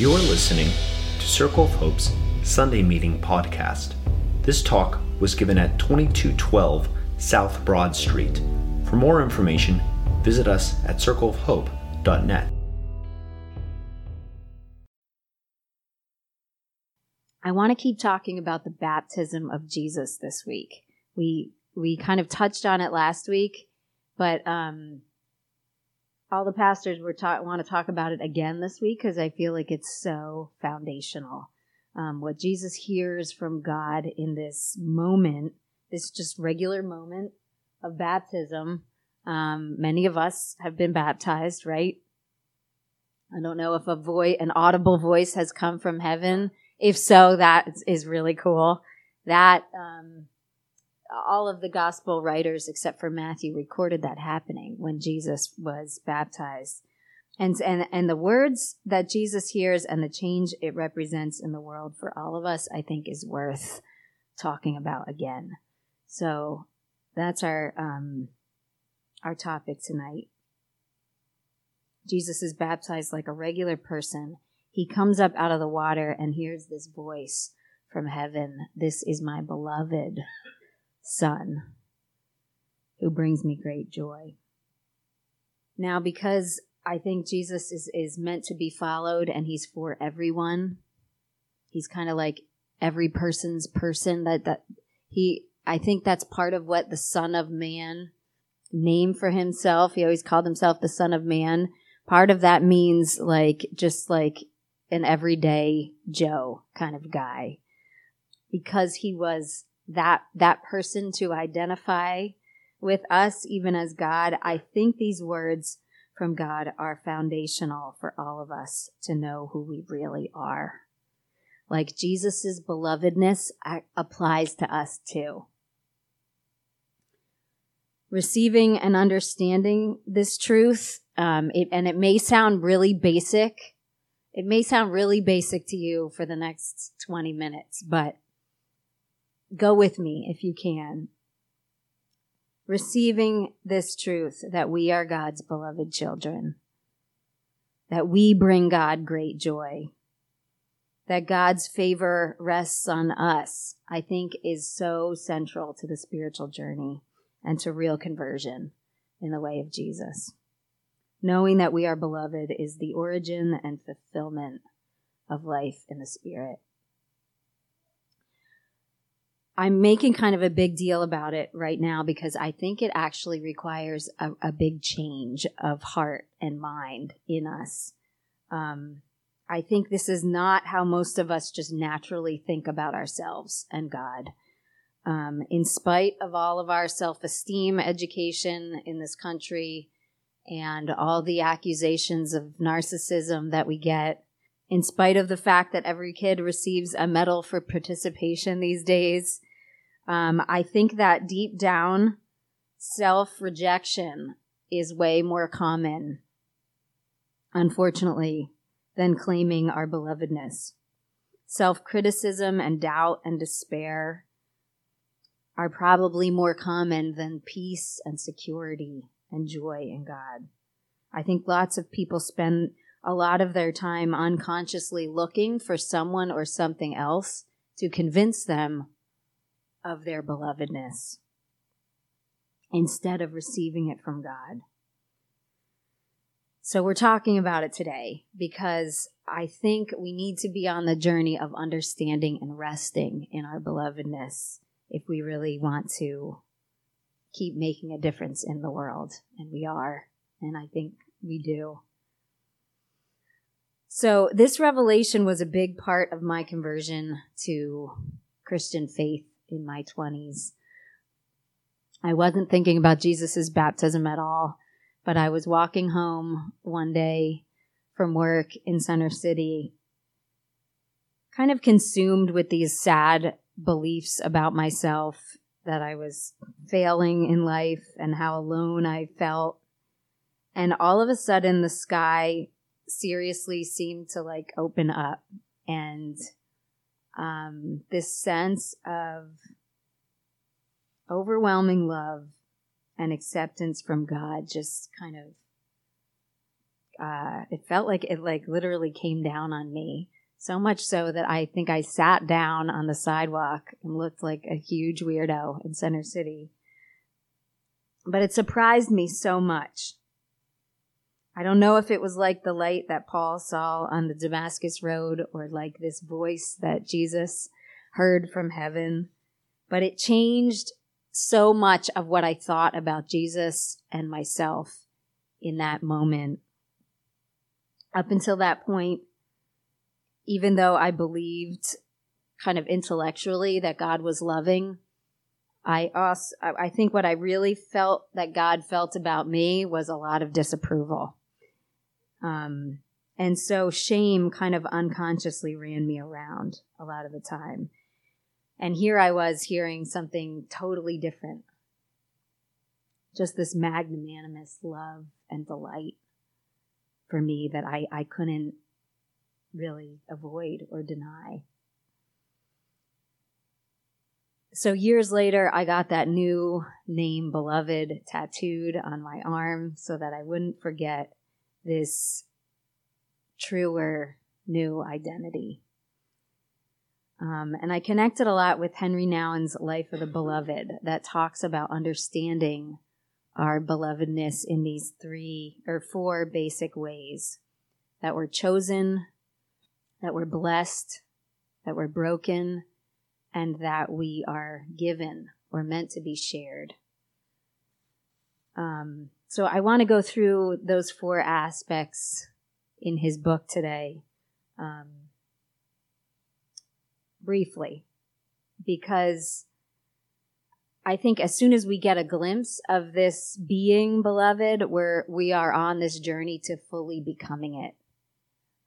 You're listening to Circle of Hope's Sunday Meeting podcast. This talk was given at 2212 South Broad Street. For more information, visit us at circleofhope.net. I want to keep talking about the baptism of Jesus this week. We we kind of touched on it last week, but um, all the pastors were ta- want to talk about it again this week because I feel like it's so foundational. Um, what Jesus hears from God in this moment, this just regular moment of baptism. Um, many of us have been baptized, right? I don't know if a voice, an audible voice, has come from heaven. If so, that is really cool. That um, all of the gospel writers except for Matthew recorded that happening when Jesus was baptized. And, and, and the words that Jesus hears and the change it represents in the world for all of us, I think is worth talking about again. So that's our, um, our topic tonight. Jesus is baptized like a regular person. He comes up out of the water and hears this voice from heaven. This is my beloved Son, who brings me great joy. Now, because I think Jesus is, is meant to be followed and he's for everyone, he's kind of like every person's person that, that he, I think that's part of what the Son of Man name for himself. He always called himself the Son of Man. Part of that means like, just like an everyday Joe kind of guy because he was that that person to identify with us even as God, I think these words from God are foundational for all of us to know who we really are. Like Jesus's belovedness applies to us too. Receiving and understanding this truth, um, it, and it may sound really basic. It may sound really basic to you for the next 20 minutes, but Go with me if you can. Receiving this truth that we are God's beloved children, that we bring God great joy, that God's favor rests on us, I think is so central to the spiritual journey and to real conversion in the way of Jesus. Knowing that we are beloved is the origin and fulfillment of life in the Spirit. I'm making kind of a big deal about it right now because I think it actually requires a, a big change of heart and mind in us. Um, I think this is not how most of us just naturally think about ourselves and God. Um, in spite of all of our self esteem education in this country and all the accusations of narcissism that we get, in spite of the fact that every kid receives a medal for participation these days, um, I think that deep down, self rejection is way more common, unfortunately, than claiming our belovedness. Self criticism and doubt and despair are probably more common than peace and security and joy in God. I think lots of people spend a lot of their time unconsciously looking for someone or something else to convince them of their belovedness instead of receiving it from God. So we're talking about it today because I think we need to be on the journey of understanding and resting in our belovedness if we really want to keep making a difference in the world. And we are. And I think we do. So this revelation was a big part of my conversion to Christian faith in my 20s. I wasn't thinking about Jesus' baptism at all, but I was walking home one day from work in Center City, kind of consumed with these sad beliefs about myself that I was failing in life and how alone I felt. And all of a sudden, the sky seriously seemed to like open up and um, this sense of overwhelming love and acceptance from God just kind of uh, it felt like it like literally came down on me. So much so that I think I sat down on the sidewalk and looked like a huge weirdo in Center City. But it surprised me so much. I don't know if it was like the light that Paul saw on the Damascus Road or like this voice that Jesus heard from heaven, but it changed so much of what I thought about Jesus and myself in that moment. Up until that point, even though I believed kind of intellectually that God was loving, I also, I think what I really felt that God felt about me was a lot of disapproval. Um, and so shame kind of unconsciously ran me around a lot of the time. And here I was hearing something totally different. Just this magnanimous love and delight for me that I, I couldn't really avoid or deny. So years later, I got that new name, Beloved, tattooed on my arm so that I wouldn't forget this truer new identity. Um, and I connected a lot with Henry Nouwen's Life of the Beloved that talks about understanding our belovedness in these three or four basic ways that we're chosen, that we're blessed, that we're broken, and that we are given or meant to be shared. Um, so I want to go through those four aspects in his book today. Um, briefly because I think as soon as we get a glimpse of this being beloved, we're, we are on this journey to fully becoming it.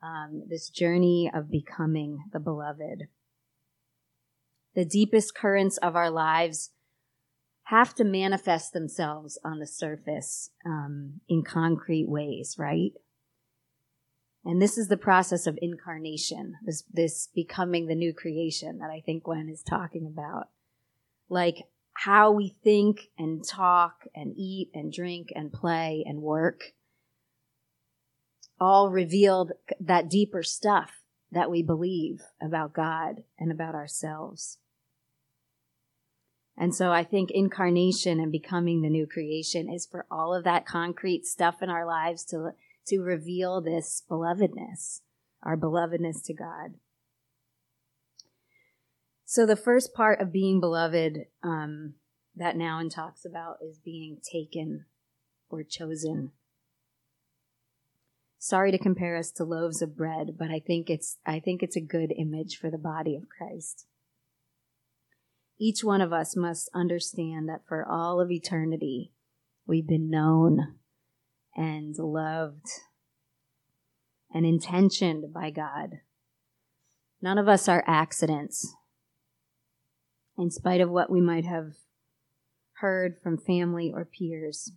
Um, this journey of becoming the beloved. The deepest currents of our lives have to manifest themselves on the surface um, in concrete ways, right? And this is the process of incarnation, this, this becoming the new creation that I think Gwen is talking about. Like how we think and talk and eat and drink and play and work all revealed that deeper stuff that we believe about God and about ourselves. And so I think incarnation and becoming the new creation is for all of that concrete stuff in our lives to to reveal this belovedness, our belovedness to God. So the first part of being beloved um, that Nouwen talks about is being taken or chosen. Sorry to compare us to loaves of bread, but I think it's I think it's a good image for the body of Christ. Each one of us must understand that for all of eternity, we've been known and loved and intentioned by God. None of us are accidents. In spite of what we might have heard from family or peers,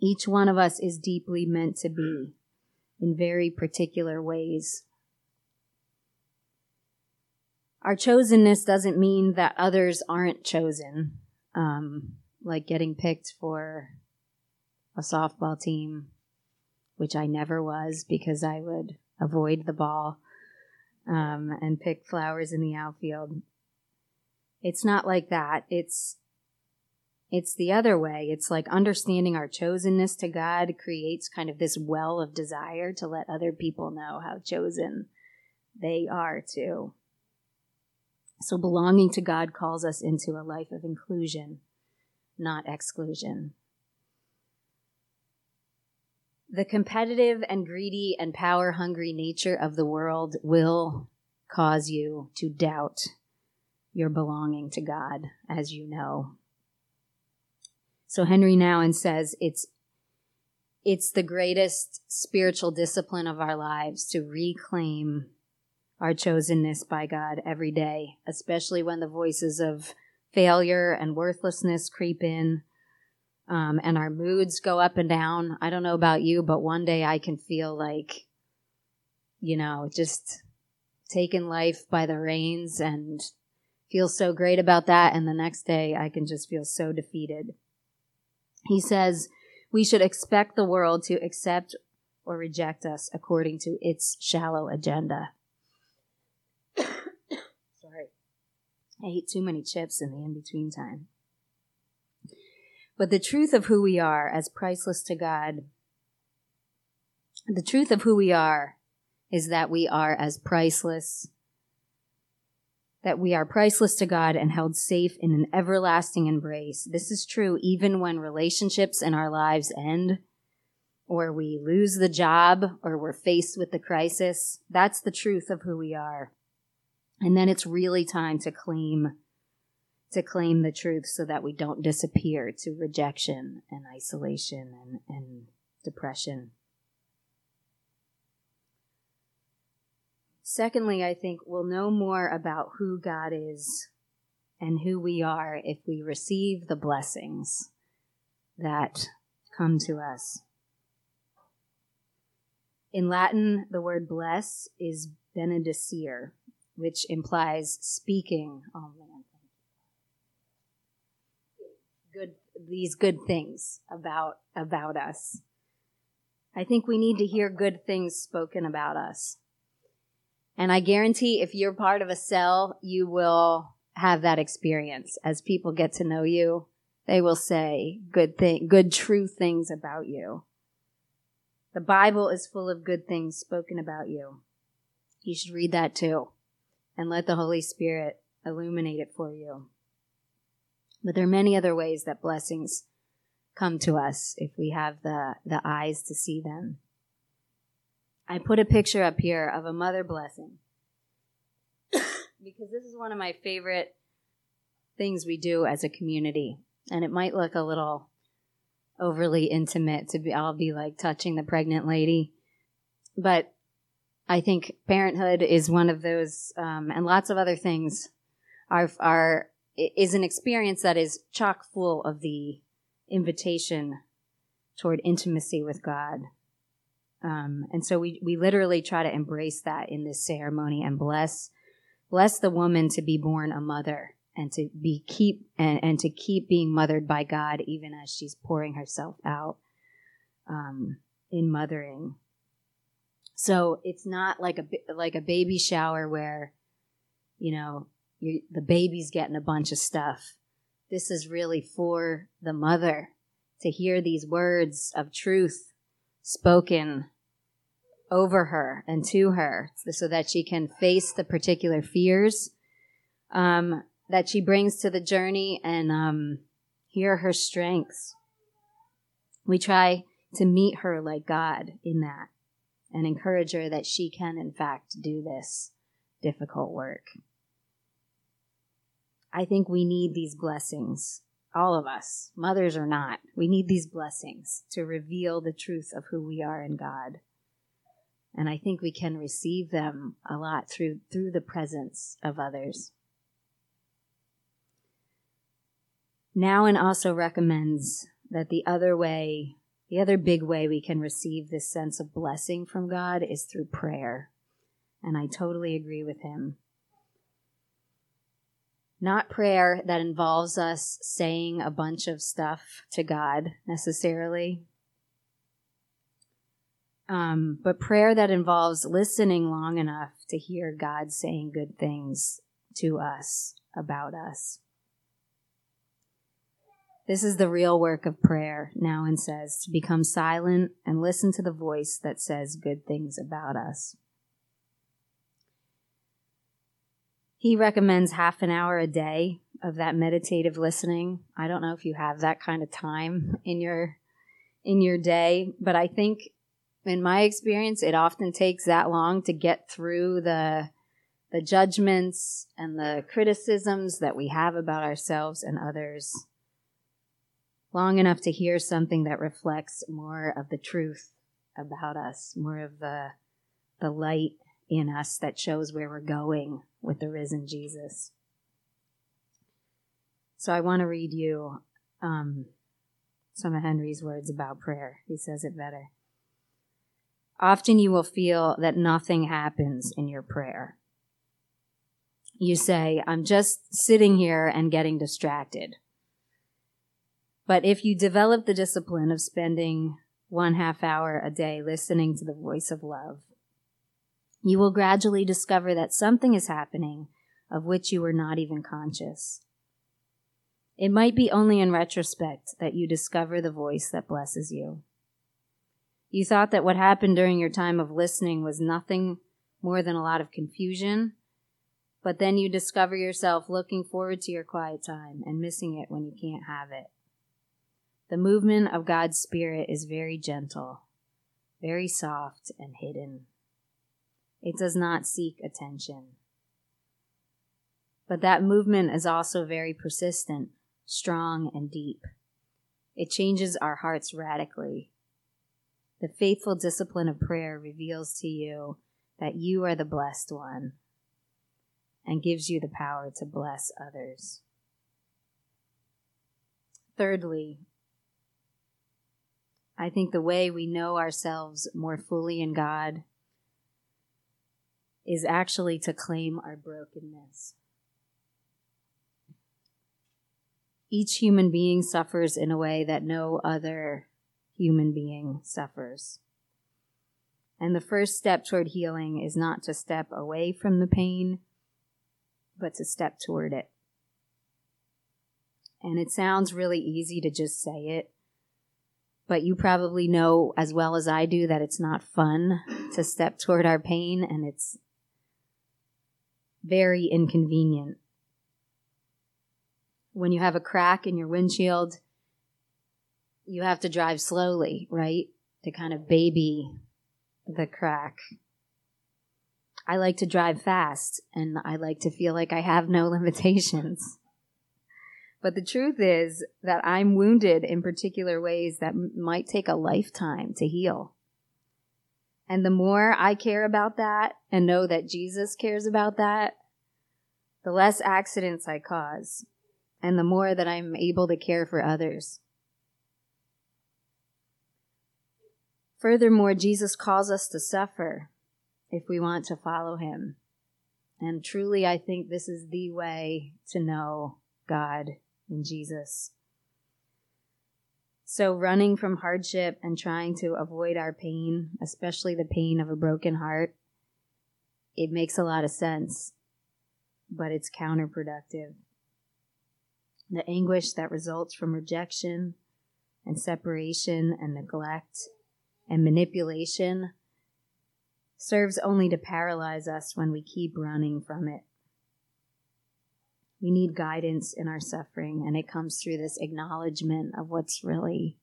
each one of us is deeply meant to be in very particular ways. Our chosenness doesn't mean that others aren't chosen, um, like getting picked for a softball team, which I never was because I would avoid the ball um, and pick flowers in the outfield. It's not like that. It's it's the other way. It's like understanding our chosenness to God creates kind of this well of desire to let other people know how chosen they are too. So belonging to God calls us into a life of inclusion, not exclusion. The competitive and greedy and power hungry nature of the world will cause you to doubt your belonging to God, as you know. So Henry Nouwen says it's it's the greatest spiritual discipline of our lives to reclaim our chosenness by God every day, especially when the voices of failure and worthlessness creep in um, and our moods go up and down. I don't know about you, but one day I can feel like, you know, just taking life by the reins and feel so great about that. And the next day I can just feel so defeated. He says we should expect the world to accept or reject us according to its shallow agenda. Sorry. I ate too many chips in the in between time. But the truth of who we are as priceless to God, the truth of who we are is that we are as priceless, that we are priceless to God and held safe in an everlasting embrace. This is true even when relationships in our lives end or we lose the job or we're faced with the crisis. That's the truth of who we are. And then it's really time to claim to claim the truth so that we don't disappear to rejection and isolation and, and depression. Secondly, I think we'll know more about who God is and who we are if we receive the blessings that come to us. In Latin, the word bless is benedicere, which implies speaking. Good these good things about about us. I think we need to hear good things spoken about us. And I guarantee if you're part of a cell, you will have that experience. As people get to know you, they will say good thing, good true things about you. The Bible is full of good things spoken about you. You should read that too and let the Holy Spirit illuminate it for you. But there are many other ways that blessings come to us if we have the, the eyes to see them. I put a picture up here of a mother blessing because this is one of my favorite things we do as a community. And it might look a little overly intimate to be I'll be like touching the pregnant lady. But I think parenthood is one of those um, and lots of other things are are is an experience that is chock full of the invitation toward intimacy with God. Um, and so we, we literally try to embrace that in this ceremony and bless bless the woman to be born a mother and to be keep and, and to keep being mothered by God even as she's pouring herself out um, in mothering. So it's not like a like a baby shower where, you know, the baby's getting a bunch of stuff. This is really for the mother to hear these words of truth spoken over her and to her so that she can face the particular fears um, that she brings to the journey and um, hear her strengths. We try to meet her like God in that and encourage her that she can, in fact, do this difficult work. I think we need these blessings, all of us, mothers or not. We need these blessings to reveal the truth of who we are in God. And I think we can receive them a lot through through the presence of others. Nouwen also recommends that the other way, the other big way we can receive this sense of blessing from God is through prayer. And I totally agree with him. Not prayer that involves us saying a bunch of stuff to God necessarily, um, but prayer that involves listening long enough to hear God saying good things to us about us. This is the real work of prayer, Nouwen says, to become silent and listen to the voice that says good things about us. He recommends half an hour a day of that meditative listening. I don't know if you have that kind of time in your in your day, but I think in my experience it often takes that long to get through the the judgments and the criticisms that we have about ourselves and others long enough to hear something that reflects more of the truth about us, more of the the light in us that shows where we're going with the risen Jesus. So I want to read you um, some of Henry's words about prayer. He says it better. Often you will feel that nothing happens in your prayer. You say, I'm just sitting here and getting distracted. But if you develop the discipline of spending one half hour a day listening to the voice of love. You will gradually discover that something is happening of which you were not even conscious. It might be only in retrospect that you discover the voice that blesses you. You thought that what happened during your time of listening was nothing more than a lot of confusion, but then you discover yourself looking forward to your quiet time and missing it when you can't have it. The movement of God's Spirit is very gentle, very soft and hidden. It does not seek attention. But that movement is also very persistent, strong, and deep. It changes our hearts radically. The faithful discipline of prayer reveals to you that you are the blessed one and gives you the power to bless others. Thirdly, I think the way we know ourselves more fully in God is actually to claim our brokenness. Each human being suffers in a way that no other human being suffers. And the first step toward healing is not to step away from the pain, but to step toward it. And it sounds really easy to just say it, but you probably know as well as I do that it's not fun to step toward our pain and it's very inconvenient. When you have a crack in your windshield, you have to drive slowly, right? To kind of baby the crack. I like to drive fast and I like to feel like I have no limitations. But the truth is that I'm wounded in particular ways that m- might take a lifetime to heal. And the more I care about that and know that Jesus cares about that, the less accidents I cause and the more that I'm able to care for others. Furthermore, Jesus calls us to suffer if we want to follow him. And truly, I think this is the way to know God in Jesus. So, running from hardship and trying to avoid our pain, especially the pain of a broken heart, it makes a lot of sense, but it's counterproductive. The anguish that results from rejection and separation and neglect and manipulation serves only to paralyze us when we keep running from it. We need guidance in our suffering, and it comes through this acknowledgement of what's really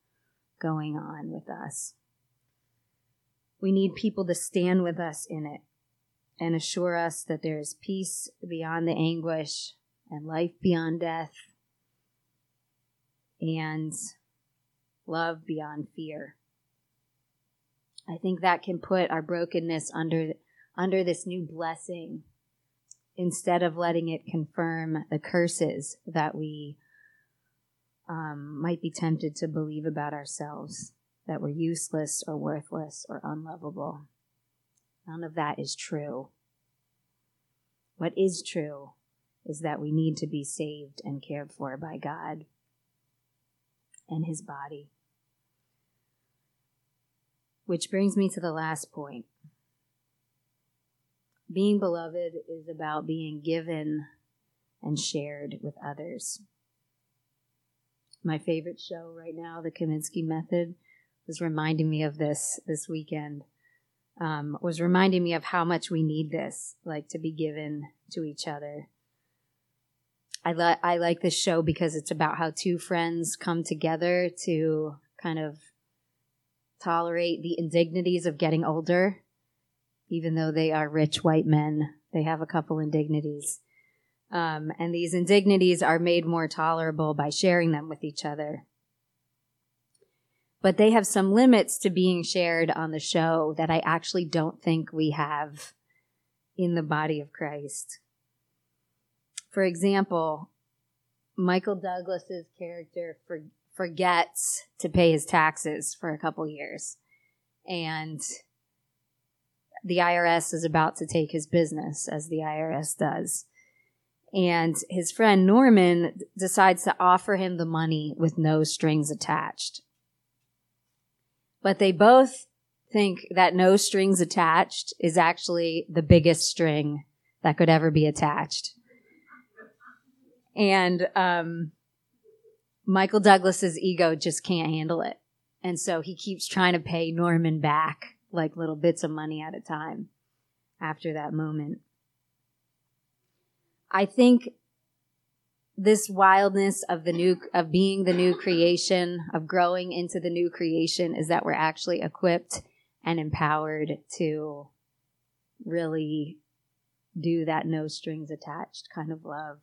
going on with us. We need people to stand with us in it and assure us that there is peace beyond the anguish and life beyond death and love beyond fear. I think that can put our brokenness under under this new blessing instead of letting it confirm the curses that we um, might be tempted to believe about ourselves that we're useless or worthless or unlovable. None of that is true. What is true is that we need to be saved and cared for by God and His body. Which brings me to the last point being beloved is about being given and shared with others. My favorite show right now, The Kominsky Method, was reminding me of this this weekend. Um, was reminding me of how much we need this, like to be given to each other. I, li- I like this show because it's about how two friends come together to kind of tolerate the indignities of getting older even though they are rich white men. They have a couple indignities. Um, and these indignities are made more tolerable by sharing them with each other. But they have some limits to being shared on the show that I actually don't think we have in the body of Christ. For example, Michael Douglas's character for, forgets to pay his taxes for a couple years. And the IRS is about to take his business, as the IRS does. And his friend Norman decides to offer him the money with no strings attached. But they both think that no strings attached is actually the biggest string that could ever be attached. And um, Michael Douglas's ego just can't handle it. And so he keeps trying to pay Norman back like little bits of money at a time after that moment. I think this wildness of the new of being the new creation, of growing into the new creation is that we're actually equipped and empowered to really do that no strings attached kind of love.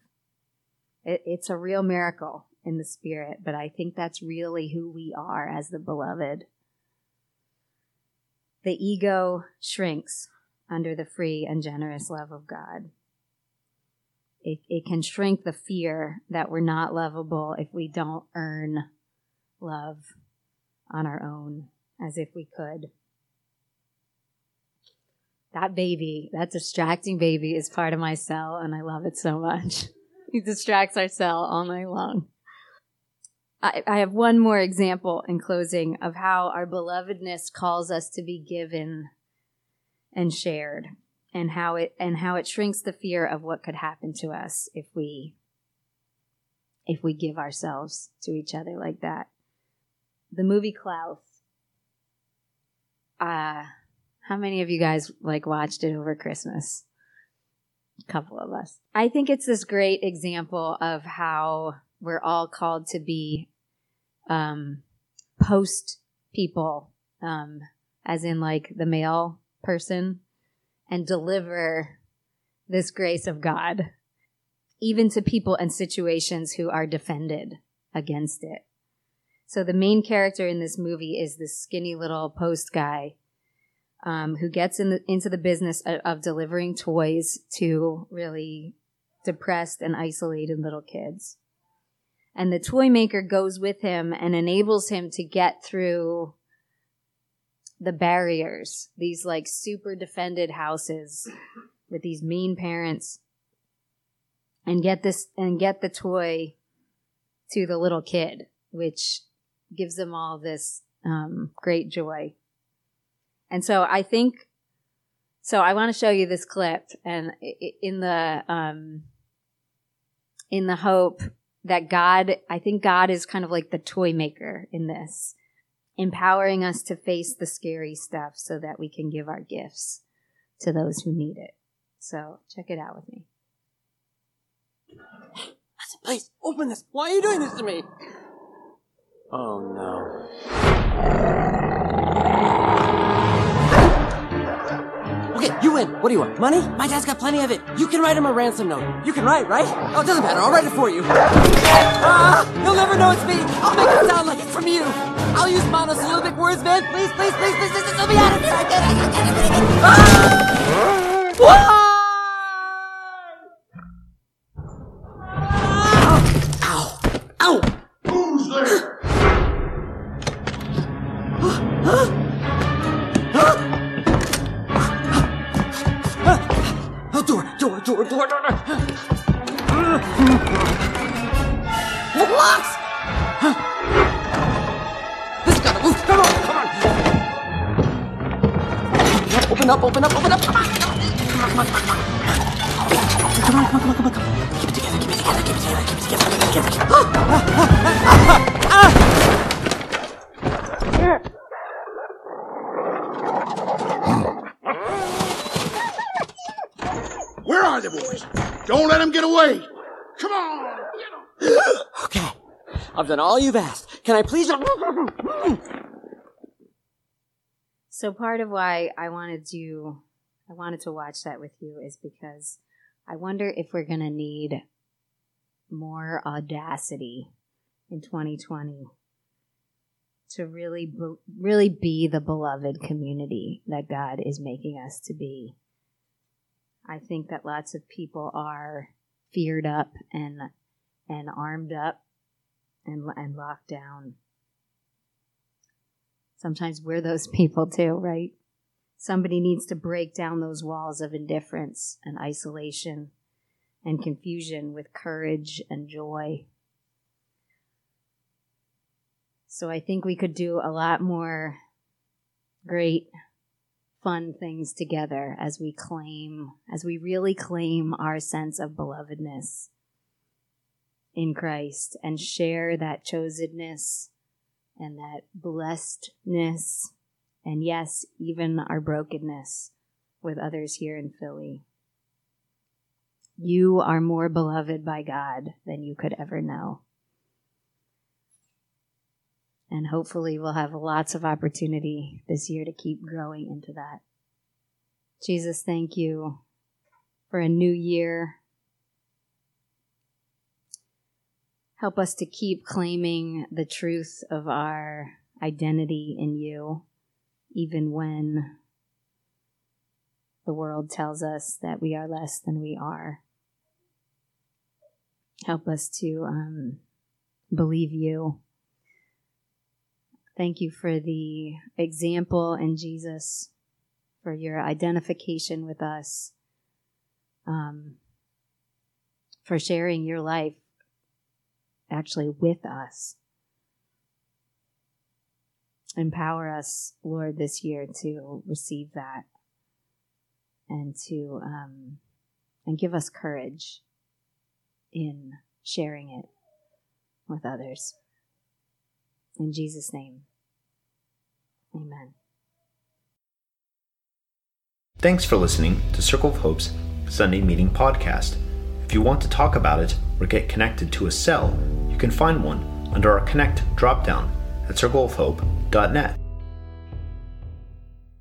It, it's a real miracle in the spirit, but I think that's really who we are as the beloved. The ego shrinks under the free and generous love of God. It, it can shrink the fear that we're not lovable if we don't earn love on our own as if we could. That baby, that distracting baby, is part of my cell, and I love it so much. he distracts our cell all night long. I, I have one more example in closing of how our belovedness calls us to be given and shared and how it and how it shrinks the fear of what could happen to us if we if we give ourselves to each other like that. The movie Klaus. Uh how many of you guys like watched it over Christmas? A couple of us. I think it's this great example of how we're all called to be um, post people, um, as in like the male person, and deliver this grace of God, even to people and situations who are defended against it. So the main character in this movie is this skinny little post guy um, who gets in the, into the business of, of delivering toys to really depressed and isolated little kids. And the toy maker goes with him and enables him to get through the barriers, these like super defended houses with these mean parents and get this and get the toy to the little kid, which gives them all this um, great joy. And so I think, so I want to show you this clip and in the, um, in the hope that God, I think God is kind of like the toy maker in this, empowering us to face the scary stuff so that we can give our gifts to those who need it. So check it out with me. Listen, please, open this. Why are you doing this to me? Oh no. Okay, you win. What do you want? Money? My dad's got plenty of it. You can write him a ransom note. You can write, right? Oh, it doesn't matter. I'll write it for you. Ah, he'll never know it's me. I'll make it sound like it's from you. I'll use monosyllabic words, man. Please, please, please, please, please, let me out of here. I can't, I can't, I can't. Ah! Why? Up, open up, open up. Come on, come on, come on, come on, come on. Come on, come on, come on, come on. Keep it together, keep it together, keep it together, keep it together, keep it together. Ah, ah, ah. Where are the boys? Don't let them get away. Come on. Okay. I've done all you've asked. Can I please? So part of why I wanted to I wanted to watch that with you is because I wonder if we're going to need more audacity in 2020 to really be, really be the beloved community that God is making us to be. I think that lots of people are feared up and and armed up and and locked down. Sometimes we're those people too, right? Somebody needs to break down those walls of indifference and isolation and confusion with courage and joy. So I think we could do a lot more great, fun things together as we claim, as we really claim our sense of belovedness in Christ and share that chosenness and that blessedness and yes, even our brokenness with others here in Philly. You are more beloved by God than you could ever know. And hopefully, we'll have lots of opportunity this year to keep growing into that. Jesus, thank you for a new year. Help us to keep claiming the truth of our identity in you, even when the world tells us that we are less than we are. Help us to um, believe you. Thank you for the example in Jesus, for your identification with us, um, for sharing your life actually with us. Empower us, Lord, this year to receive that and to um, and give us courage in sharing it with others. In Jesus' name, amen. Thanks for listening to Circle of Hope's Sunday Meeting Podcast. If you want to talk about it or get connected to a cell, you can find one under our Connect dropdown at circleofhope.net.